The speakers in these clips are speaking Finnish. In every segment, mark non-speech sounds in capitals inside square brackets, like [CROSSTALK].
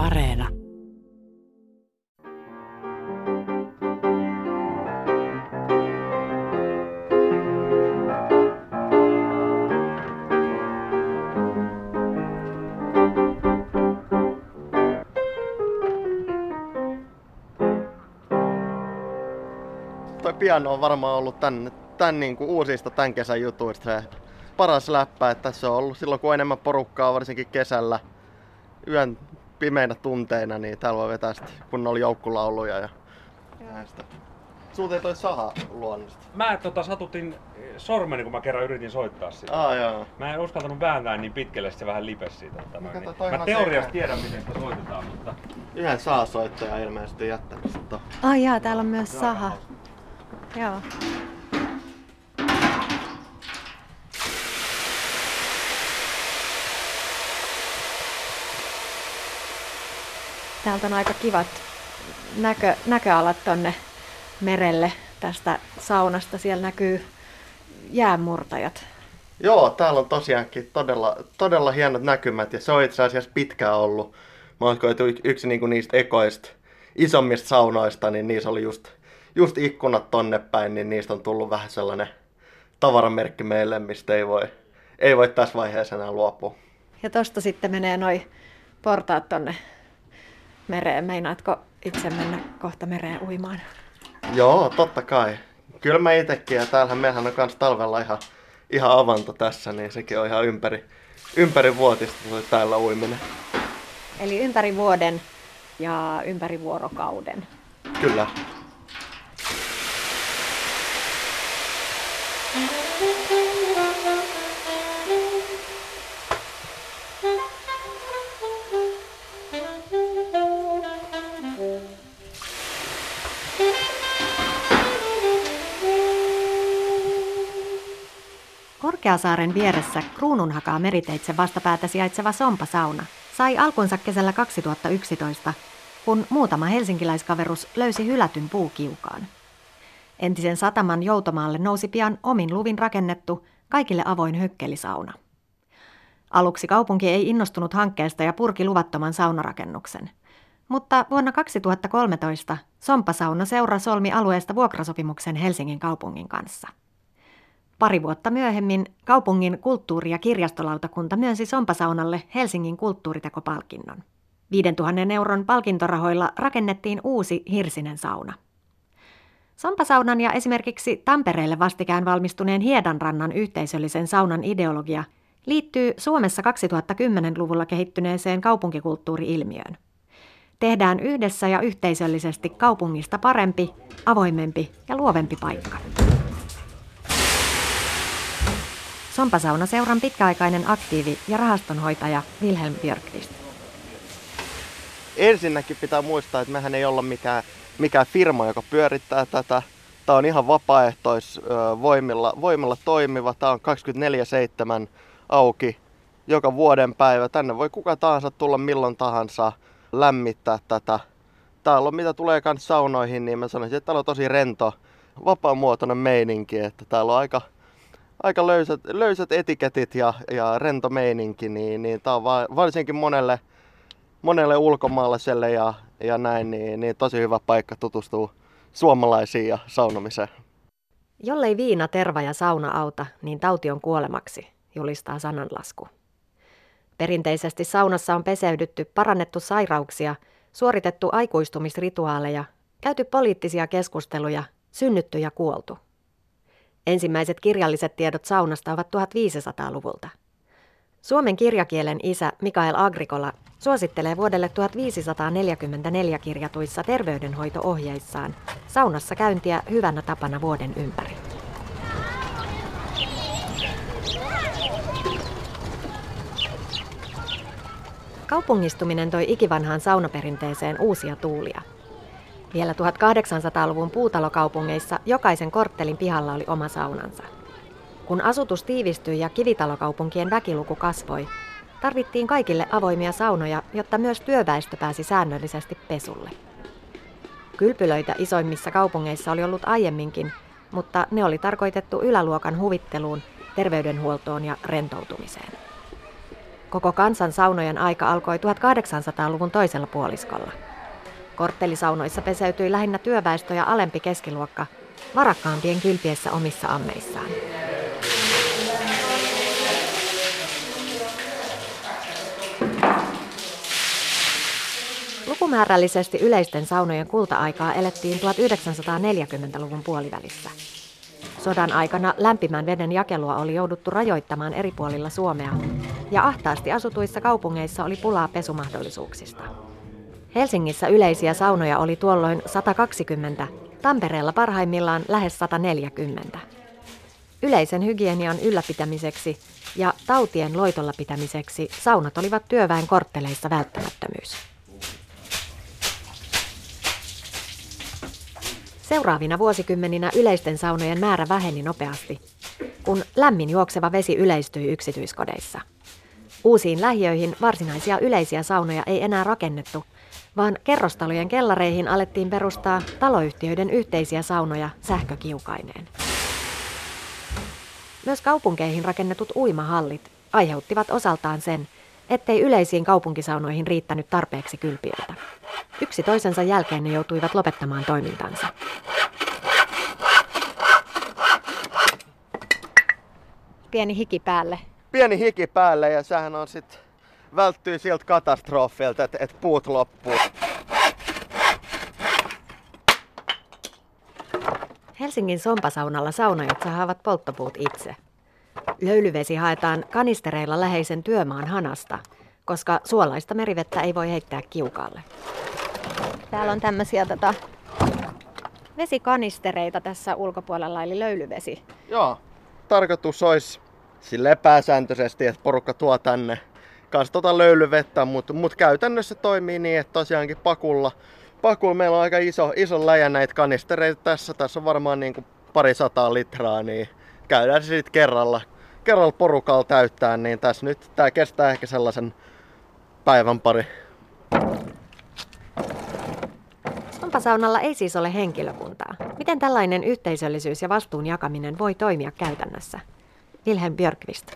Areena. Toi piano on varmaan ollut tän, tän niin kuin uusista tämän kesän jutuista paras läppä, että se on ollut silloin kun on enemmän porukkaa, varsinkin kesällä, yön pimeinä tunteina, niin täällä voi vetää sitten kunnolla joukkulauluja ja näistä. Sulta ei toi saha luonnosta. Mä tota, satutin sormeni, kun mä kerran yritin soittaa sitä. Aa joo. Mä en uskaltanut vääntää niin pitkälle, että se vähän lipesi siitä. Tota, noin, kato, niin. Mä se teoriassa tiedän, miten sitä soitetaan, mutta... Yhden saa-soittaja ilmeisesti jättänyt. Ai jaa, täällä on myös saha. Joo. Täältä on aika kivat näkö, näköalat tonne merelle tästä saunasta. Siellä näkyy jäänmurtajat. Joo, täällä on tosiaankin todella, todella hienot näkymät ja se on itse asiassa pitkään ollut. Mä y- yksi niinku niistä ekoista isommista saunoista, niin niissä oli just, just ikkunat tonne päin, niin niistä on tullut vähän sellainen tavaramerkki meille, mistä ei voi, ei voi tässä vaiheessa enää luopua. Ja tosta sitten menee noi portaat tonne mereen. Meinaatko itse mennä kohta mereen uimaan? Joo, totta kai. Kyllä mä itekin, ja täällähän meillähän on kans talvella ihan, ihan avanto tässä, niin sekin on ihan ympäri, ympäri vuotista täällä uiminen. Eli ympäri vuoden ja ympäri vuorokauden. Kyllä. Korkeasaaren vieressä Kruununhakaa meriteitse vastapäätä sijaitseva Sompasauna sai alkunsa kesällä 2011, kun muutama helsinkiläiskaverus löysi hylätyn puukiukaan. Entisen sataman joutomaalle nousi pian omin luvin rakennettu, kaikille avoin hökkelisauna. Aluksi kaupunki ei innostunut hankkeesta ja purki luvattoman saunarakennuksen. Mutta vuonna 2013 Sompasauna seura solmi alueesta vuokrasopimuksen Helsingin kaupungin kanssa. Pari vuotta myöhemmin kaupungin kulttuuri- ja kirjastolautakunta myönsi Sompasaunalle Helsingin kulttuuritekopalkinnon. 5000 euron palkintorahoilla rakennettiin uusi Hirsinen sauna. Sompasaunan ja esimerkiksi Tampereelle vastikään valmistuneen Hiedanrannan yhteisöllisen saunan ideologia liittyy Suomessa 2010-luvulla kehittyneeseen kaupunkikulttuuri-ilmiöön. Tehdään yhdessä ja yhteisöllisesti kaupungista parempi, avoimempi ja luovempi paikka. Sompasaunaseuran pitkäaikainen aktiivi ja rahastonhoitaja Wilhelm Björkvist. ensinnäkin pitää muistaa, että mehän ei olla mikään, mikään firma, joka pyörittää tätä. Tämä on ihan vapaaehtoisvoimilla voimilla toimiva. Tämä on 24-7 auki joka vuoden päivä. Tänne voi kuka tahansa tulla milloin tahansa lämmittää tätä. Täällä on, mitä tulee kans saunoihin, niin mä sanoisin, että täällä on tosi rento, vapaamuotoinen meininki. Että täällä on aika, aika löysät, löysät etiketit ja, ja rento meininki, niin, niin tää on va, varsinkin monelle monelle ulkomaalaiselle ja, ja näin, niin, niin tosi hyvä paikka tutustua suomalaisiin ja saunomiseen. Jollei viina, terva ja sauna auta, niin tauti on kuolemaksi, julistaa sananlasku. Perinteisesti saunassa on peseydytty, parannettu sairauksia, suoritettu aikuistumisrituaaleja, käyty poliittisia keskusteluja, synnytty ja kuoltu. Ensimmäiset kirjalliset tiedot saunasta ovat 1500-luvulta. Suomen kirjakielen isä Mikael Agricola suosittelee vuodelle 1544 kirjatuissa terveydenhoito-ohjeissaan saunassa käyntiä hyvänä tapana vuoden ympäri. Kaupungistuminen toi ikivanhaan saunaperinteeseen uusia tuulia. Vielä 1800-luvun puutalokaupungeissa jokaisen korttelin pihalla oli oma saunansa. Kun asutus tiivistyi ja kivitalokaupunkien väkiluku kasvoi, tarvittiin kaikille avoimia saunoja, jotta myös työväestö pääsi säännöllisesti pesulle. Kylpylöitä isoimmissa kaupungeissa oli ollut aiemminkin, mutta ne oli tarkoitettu yläluokan huvitteluun, terveydenhuoltoon ja rentoutumiseen. Koko kansan saunojen aika alkoi 1800-luvun toisella puoliskolla. Korttelisaunoissa peseytyi lähinnä työväestö ja alempi keskiluokka, varakkaampien kylpiessä omissa ammeissaan. Lukumäärällisesti yleisten saunojen kulta-aikaa elettiin 1940-luvun puolivälissä. Sodan aikana lämpimän veden jakelua oli jouduttu rajoittamaan eri puolilla Suomea, ja ahtaasti asutuissa kaupungeissa oli pulaa pesumahdollisuuksista. Helsingissä yleisiä saunoja oli tuolloin 120, Tampereella parhaimmillaan lähes 140. Yleisen hygienian ylläpitämiseksi ja tautien loitolla pitämiseksi saunat olivat työväen kortteleissa välttämättömyys. Seuraavina vuosikymmeninä yleisten saunojen määrä väheni nopeasti, kun lämmin juokseva vesi yleistyi yksityiskodeissa. Uusiin lähiöihin varsinaisia yleisiä saunoja ei enää rakennettu, vaan kerrostalojen kellareihin alettiin perustaa taloyhtiöiden yhteisiä saunoja sähkökiukaineen. Myös kaupunkeihin rakennetut uimahallit aiheuttivat osaltaan sen, ettei yleisiin kaupunkisaunoihin riittänyt tarpeeksi kylpiöitä. Yksi toisensa jälkeen ne joutuivat lopettamaan toimintansa. Pieni hiki päälle. Pieni hiki päälle ja sehän on sitten välttyy siltä katastrofilta, että, että puut loppuu. Helsingin sompasaunalla saunajat sahaavat polttopuut itse. Löylyvesi haetaan kanistereilla läheisen työmaan hanasta, koska suolaista merivettä ei voi heittää kiukaalle. Täällä on tämmöisiä tota, vesikanistereita tässä ulkopuolella, eli löylyvesi. Joo. Tarkoitus olisi sille pääsääntöisesti, että porukka tuo tänne kanssa tota löylyvettä, mutta mut käytännössä toimii niin, että tosiaankin pakulla, pakulla meillä on aika iso, iso läjä näitä kanistereita tässä. Tässä on varmaan niin kuin pari sataa litraa, niin käydään se sitten kerralla, kerralla porukalla täyttää, niin tässä nyt tää kestää ehkä sellaisen päivän pari. Sompasaunalla ei siis ole henkilökuntaa. Miten tällainen yhteisöllisyys ja vastuun jakaminen voi toimia käytännössä? Wilhelm Björkvist.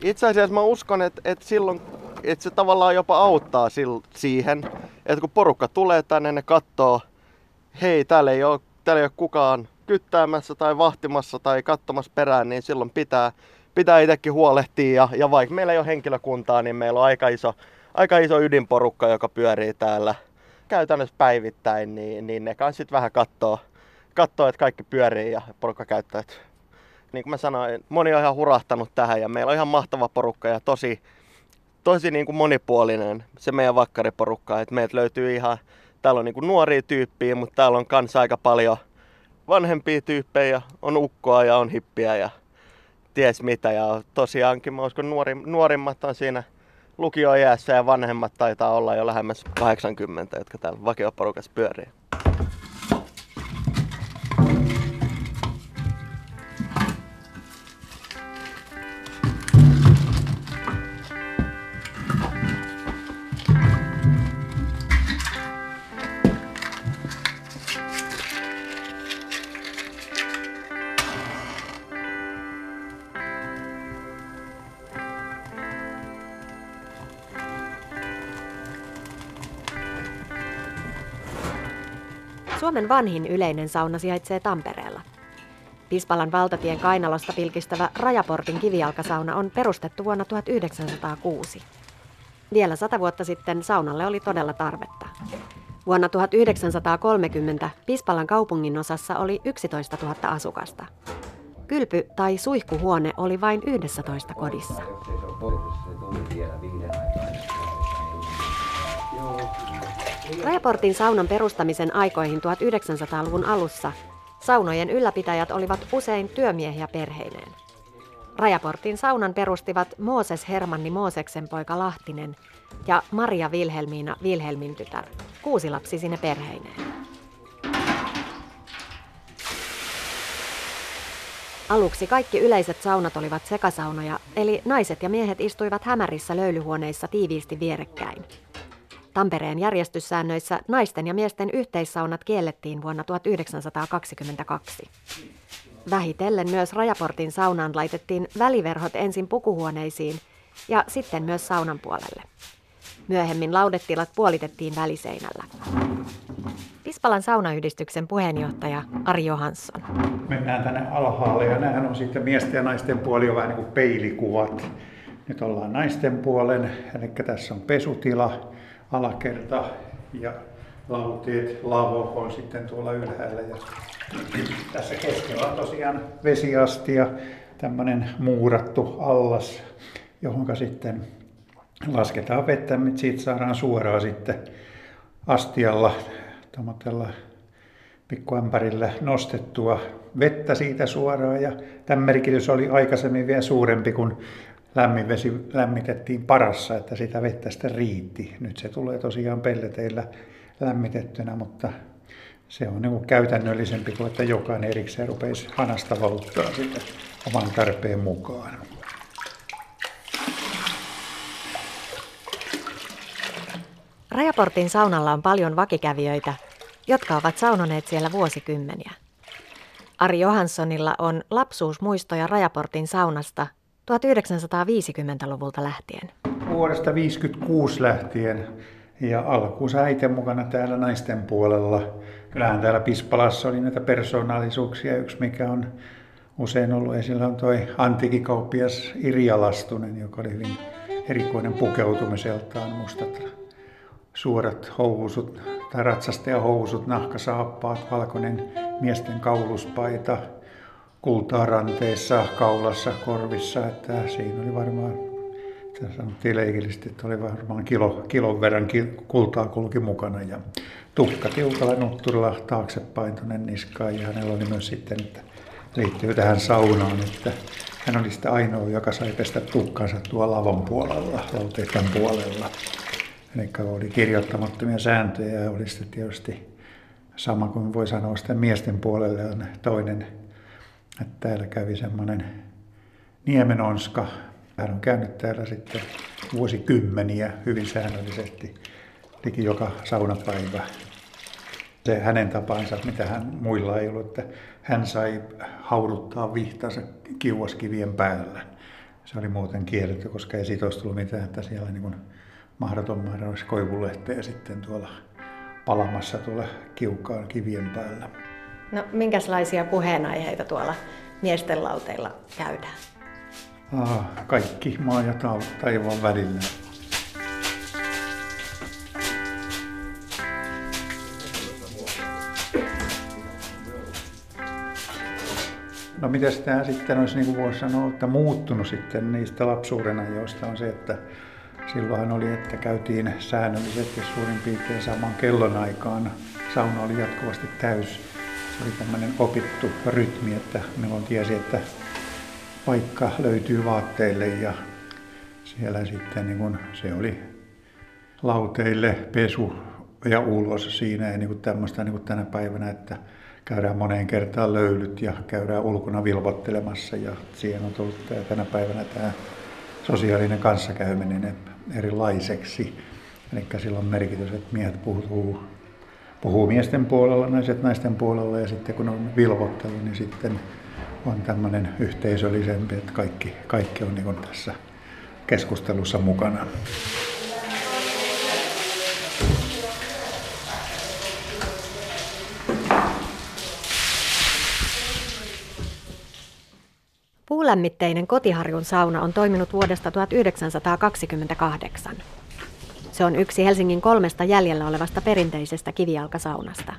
Itse asiassa mä uskon, että, että silloin että se tavallaan jopa auttaa siihen, että kun porukka tulee tänne, ne katsoo, hei, täällä ei ole, täällä ei ole kukaan kyttäämässä tai vahtimassa tai katsomassa perään, niin silloin pitää, pitää itsekin huolehtia. Ja, ja vaikka meillä ei ole henkilökuntaa, niin meillä on aika iso, aika iso ydinporukka, joka pyörii täällä käytännössä päivittäin, niin, niin ne kanssa sitten vähän katsoo, katsoo, että kaikki pyörii ja porukka käyttää. Niin kuin mä sanoin, moni on ihan hurahtanut tähän ja meillä on ihan mahtava porukka ja tosi, tosi niin kuin monipuolinen se meidän vakkariporukka. Että meiltä löytyy ihan, täällä on niin kuin nuoria tyyppiä, mutta täällä on kanssa aika paljon vanhempia tyyppejä, on ukkoa ja on hippiä ja ties mitä. Ja tosiaankin mä uskon nuori, nuorimmat on siinä lukioiässä ja vanhemmat taitaa olla jo lähemmäs 80, jotka täällä vakioporukassa pyörii. Suomen vanhin yleinen sauna sijaitsee Tampereella. Pispalan valtatien kainalosta pilkistävä Rajaportin kivijalkasauna on perustettu vuonna 1906. Vielä sata vuotta sitten saunalle oli todella tarvetta. Vuonna 1930 Pispalan kaupungin osassa oli 11 000 asukasta. Kylpy- tai suihkuhuone oli vain 11 kodissa. Rajaportin saunan perustamisen aikoihin 1900-luvun alussa saunojen ylläpitäjät olivat usein työmiehiä perheineen. Rajaportin saunan perustivat Mooses Hermanni Mooseksen poika Lahtinen ja Maria Vilhelmiina Vilhelmin tytär, kuusi lapsi sinne perheineen. Aluksi kaikki yleiset saunat olivat sekasaunoja, eli naiset ja miehet istuivat hämärissä löylyhuoneissa tiiviisti vierekkäin. Tampereen järjestyssäännöissä naisten ja miesten yhteissaunat kiellettiin vuonna 1922. Vähitellen myös Rajaportin saunaan laitettiin väliverhot ensin pukuhuoneisiin ja sitten myös saunan puolelle. Myöhemmin laudetilat puolitettiin väliseinällä. Pispalan saunayhdistyksen puheenjohtaja Ari Johansson. Mennään tänne alhaalle ja nämähän on sitten miesten ja naisten puoli on vähän niin kuin peilikuvat. Nyt ollaan naisten puolen, eli tässä on pesutila, alakerta ja lauteet, lavo on sitten tuolla ylhäällä. Ja tässä keskellä on tosiaan vesiastia, tämmöinen muurattu allas, johon sitten lasketaan vettä, että siitä saadaan suoraan sitten astialla tuommoisella pikkuämpärillä nostettua vettä siitä suoraan. Ja tämän merkitys oli aikaisemmin vielä suurempi, kun lämmin vesi lämmitettiin parassa, että sitä vettä sitten riitti. Nyt se tulee tosiaan pelleteillä lämmitettynä, mutta se on niin käytännöllisempi kuin että jokainen erikseen rupeisi hanasta valuttaa sitä oman tarpeen mukaan. Rajaportin saunalla on paljon vakikävijöitä, jotka ovat saunoneet siellä vuosikymmeniä. Ari Johanssonilla on lapsuusmuistoja Rajaportin saunasta 1950-luvulta lähtien. Vuodesta 1956 lähtien ja alkuunsa äiten mukana täällä naisten puolella. Kyllähän täällä Pispalassa oli näitä persoonallisuuksia. Yksi mikä on usein ollut esillä on toi antiikikauppias Irja Lastunen, joka oli hyvin erikoinen pukeutumiseltaan. Mustat suorat housut tai ratsastajahousut, nahkasaappaat, valkoinen miesten kauluspaita, kultaa ranteissa, kaulassa, korvissa. Että siinä oli varmaan, sanottiin leikillisesti, että oli varmaan kilo, kilon verran kultaa kulki mukana. Ja tukka tiukalla nutturilla taaksepain tuonne niskaan ja hänellä oli myös sitten, että liittyy tähän saunaan, että hän oli sitä ainoa, joka sai pestä tukkansa tuolla lavon puolella, lauteiden puolella. Eli oli kirjoittamattomia sääntöjä ja oli sitten tietysti sama kuin voi sanoa sitten miesten puolelle on toinen, että täällä kävi semmoinen Niemenonska. Hän on käynyt täällä sitten vuosikymmeniä hyvin säännöllisesti, liki joka saunapäivä. Se hänen tapansa, mitä hän muilla ei ollut, että hän sai hauduttaa vihtansa kiuaskivien päällä. Se oli muuten kielletty, koska ei siitä olisi tullut mitään, että siellä niin kuin mahdoton määrä olisi koivulehteä sitten tuolla palamassa tuolla kiukaan kivien päällä. No minkälaisia puheenaiheita tuolla miesten lauteilla käydään? Ah, kaikki maa ja taivaan välillä. No mitä tämä sitten olisi, niin kuin voisi sanoa, että muuttunut sitten niistä lapsuuden ajoista on se, että Silloinhan oli, että käytiin säännöllisesti suurin piirtein saman kellonaikaan. Sauna oli jatkuvasti täys. Se oli tämmöinen opittu rytmi, että milloin tiesi, että paikka löytyy vaatteille ja siellä sitten niin kun se oli lauteille pesu ja ulos siinä ei niin kuin tämmöistä niin kuin tänä päivänä, että käydään moneen kertaan löylyt ja käydään ulkona vilvottelemassa ja siihen on tullut tänä päivänä tämä sosiaalinen kanssakäyminen erilaiseksi. Eli sillä on merkitys, että miehet puhuu, puhuu miesten puolella, naiset naisten puolella ja sitten kun on vilvottelu, niin sitten on tämmöinen yhteisöllisempi, että kaikki, kaikki on niin tässä keskustelussa mukana. Puulämmitteinen kotiharjun sauna on toiminut vuodesta 1928. Se on yksi Helsingin kolmesta jäljellä olevasta perinteisestä kivijalkasaunasta.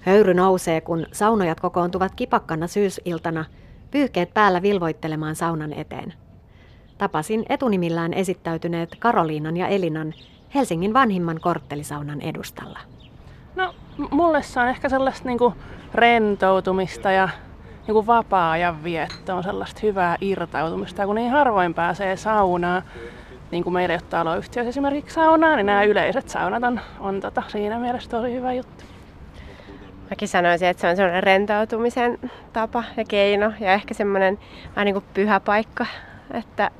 Höyry nousee, kun saunojat kokoontuvat kipakkana syysiltana, pyyhkeet päällä vilvoittelemaan saunan eteen. Tapasin etunimillään esittäytyneet Karoliinan ja Elinan Helsingin vanhimman korttelisaunan edustalla. No, mulle se on ehkä sellaista niinku rentoutumista ja niin vapaa-ajan vietto on sellaista hyvää irtautumista. kun niin harvoin pääsee saunaan, niin kuin meillä ei ole taloyhtiössä esimerkiksi saunaa, niin nämä yleiset saunat on, on tota, siinä mielessä tosi hyvä juttu. Mäkin sanoisin, että se on sellainen rentoutumisen tapa ja keino ja ehkä semmoinen vähän niin kuin pyhä paikka, että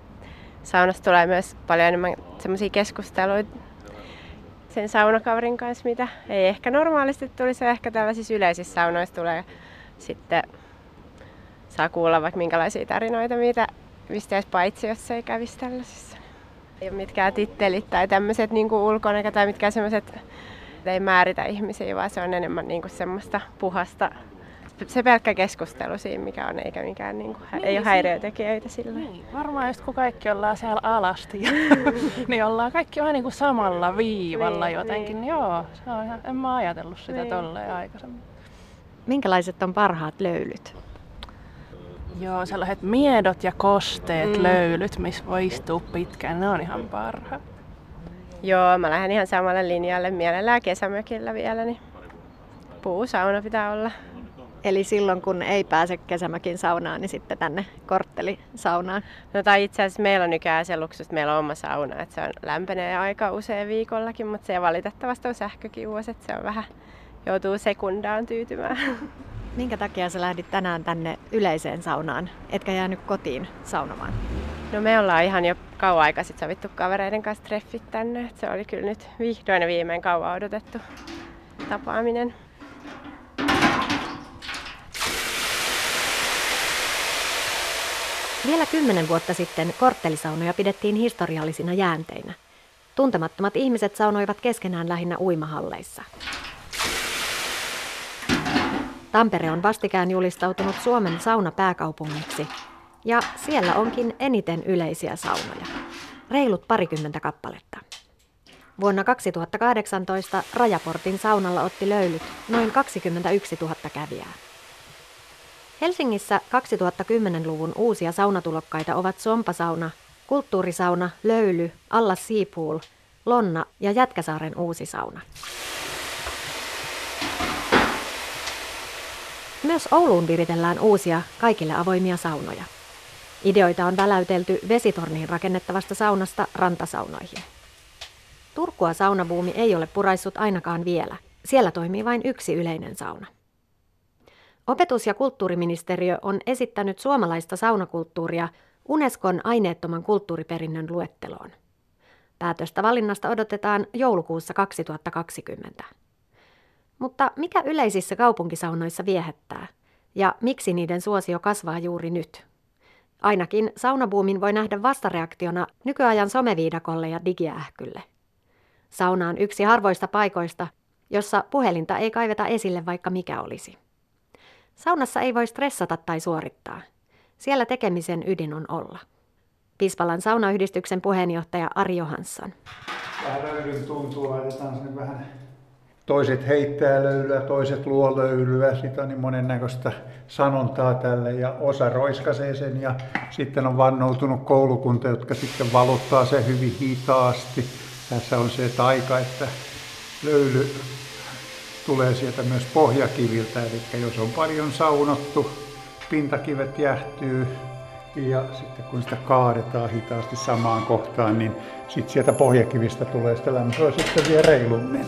saunasta tulee myös paljon enemmän semmoisia keskusteluita sen saunakaverin kanssa, mitä ei ehkä normaalisti tulisi, ehkä tällaisissa yleisissä saunoissa tulee sitten saa kuulla vaikka minkälaisia tarinoita, mitä pistäisi paitsi, jos ei kävisi tällaisissa. Ei ole mitkään tittelit tai tämmöiset niin ulkonäkö tai mitkään semmoiset, ei määritä ihmisiä, vaan se on enemmän niin kuin semmoista puhasta se pelkkä keskustelu siinä, mikä on, eikä mikään, niin kuin, niin, ei ole häiriötekijöitä sillä. Niin, varmaan just kun kaikki ollaan siellä alasti, [LAUGHS] niin ollaan kaikki vähän niin kuin samalla viivalla niin, jotenkin. Niin. Joo, se on ihan, en mä ajatellut sitä niin. tolleen aikaisemmin. Minkälaiset on parhaat löylyt? Joo, sellaiset miedot ja kosteet mm. löylyt, missä voi istua pitkään, ne on ihan parhaat. Joo, mä lähden ihan samalle linjalle mielellään kesämökillä vielä, niin puusauna pitää olla. Eli silloin kun ei pääse kesämökin saunaan, niin sitten tänne korttelisaunaan. No tai itse asiassa meillä on nykyään se luksus, että meillä on oma sauna, että se on lämpenee aika usein viikollakin, mutta se valitettavasti on sähkökiuos, että se on vähän, joutuu sekundaan tyytymään. Minkä takia sä lähdit tänään tänne yleiseen saunaan, etkä jäänyt kotiin saunomaan? No me ollaan ihan jo kauan aikaa sitten sovittu kavereiden kanssa treffit tänne. Se oli kyllä nyt vihdoin ja viimein kauan odotettu tapaaminen. Vielä kymmenen vuotta sitten korttelisaunoja pidettiin historiallisina jäänteinä. Tuntemattomat ihmiset saunoivat keskenään lähinnä uimahalleissa. Tampere on vastikään julistautunut Suomen saunapääkaupungiksi, ja siellä onkin eniten yleisiä saunoja. Reilut parikymmentä kappaletta. Vuonna 2018 Rajaportin saunalla otti löylyt noin 21 000 kävijää. Helsingissä 2010-luvun uusia saunatulokkaita ovat Sompasauna, Kulttuurisauna, Löyly, Alla Siipuul, Lonna ja Jätkäsaaren uusi sauna. Myös Ouluun viritellään uusia, kaikille avoimia saunoja. Ideoita on väläytelty vesitorniin rakennettavasta saunasta rantasaunoihin. Turkua saunabuumi ei ole puraissut ainakaan vielä. Siellä toimii vain yksi yleinen sauna. Opetus- ja kulttuuriministeriö on esittänyt suomalaista saunakulttuuria Unescon aineettoman kulttuuriperinnön luetteloon. Päätöstä valinnasta odotetaan joulukuussa 2020. Mutta mikä yleisissä kaupunkisaunoissa viehättää? Ja miksi niiden suosio kasvaa juuri nyt? Ainakin saunabuumin voi nähdä vastareaktiona nykyajan someviidakolle ja digiähkylle. Sauna on yksi harvoista paikoista, jossa puhelinta ei kaiveta esille vaikka mikä olisi. Saunassa ei voi stressata tai suorittaa. Siellä tekemisen ydin on olla. Pispalan saunayhdistyksen puheenjohtaja Ari Johansson. Vähän tuntuu, laitetaan sinne vähän. Toiset heittää löylyä, toiset luo löylyä, sitä on niin monennäköistä sanontaa tälle ja osa roiskasee sen ja sitten on vannoutunut koulukunta, jotka sitten valuttaa sen hyvin hitaasti. Tässä on se taika, että löyly tulee sieltä myös pohjakiviltä, eli jos on paljon saunottu, pintakivet jähtyy ja sitten kun sitä kaadetaan hitaasti samaan kohtaan, niin sitten sieltä pohjakivistä tulee sitä lämpöä sitten vielä reilummin.